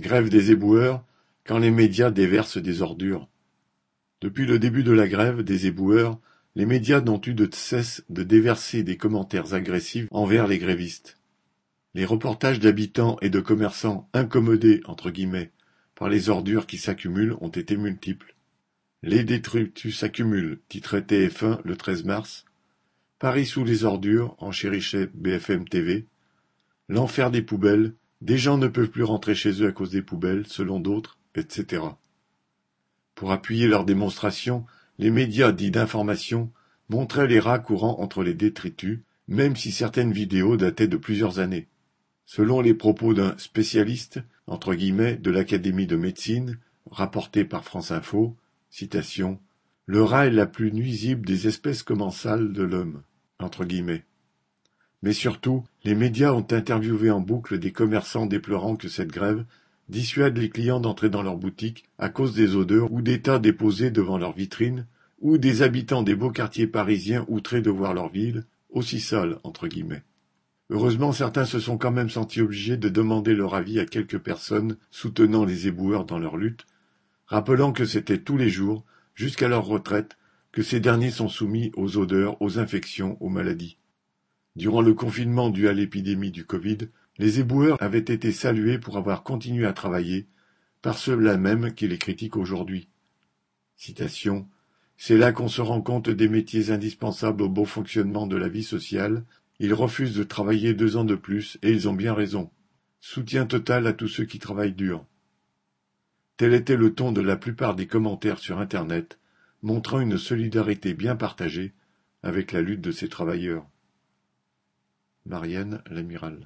Grève des éboueurs, quand les médias déversent des ordures. Depuis le début de la grève des éboueurs, les médias n'ont eu de cesse de déverser des commentaires agressifs envers les grévistes. Les reportages d'habitants et de commerçants incommodés entre guillemets par les ordures qui s'accumulent ont été multiples. Les détritus s'accumulent, titrait TF1 le 13 mars. Paris sous les ordures, enchérichait BFM TV. L'enfer des poubelles, des gens ne peuvent plus rentrer chez eux à cause des poubelles, selon d'autres, etc. Pour appuyer leur démonstration, les médias dits d'information montraient les rats courant entre les détritus, même si certaines vidéos dataient de plusieurs années. Selon les propos d'un spécialiste, entre guillemets, de l'Académie de médecine, rapporté par France Info, citation, Le rat est la plus nuisible des espèces commensales de l'homme. Mais surtout, les médias ont interviewé en boucle des commerçants déplorant que cette grève dissuade les clients d'entrer dans leur boutique à cause des odeurs ou des tas déposés devant leurs vitrines, ou des habitants des beaux quartiers parisiens outrés de voir leur ville, aussi sale, entre guillemets. Heureusement, certains se sont quand même sentis obligés de demander leur avis à quelques personnes soutenant les éboueurs dans leur lutte, rappelant que c'était tous les jours, jusqu'à leur retraite, que ces derniers sont soumis aux odeurs, aux infections, aux maladies. Durant le confinement dû à l'épidémie du Covid, les éboueurs avaient été salués pour avoir continué à travailler, par ceux-là même qui les critiquent aujourd'hui. Citation C'est là qu'on se rend compte des métiers indispensables au bon fonctionnement de la vie sociale. Ils refusent de travailler deux ans de plus, et ils ont bien raison. Soutien total à tous ceux qui travaillent dur. Tel était le ton de la plupart des commentaires sur Internet, montrant une solidarité bien partagée avec la lutte de ces travailleurs. Marianne l'amiral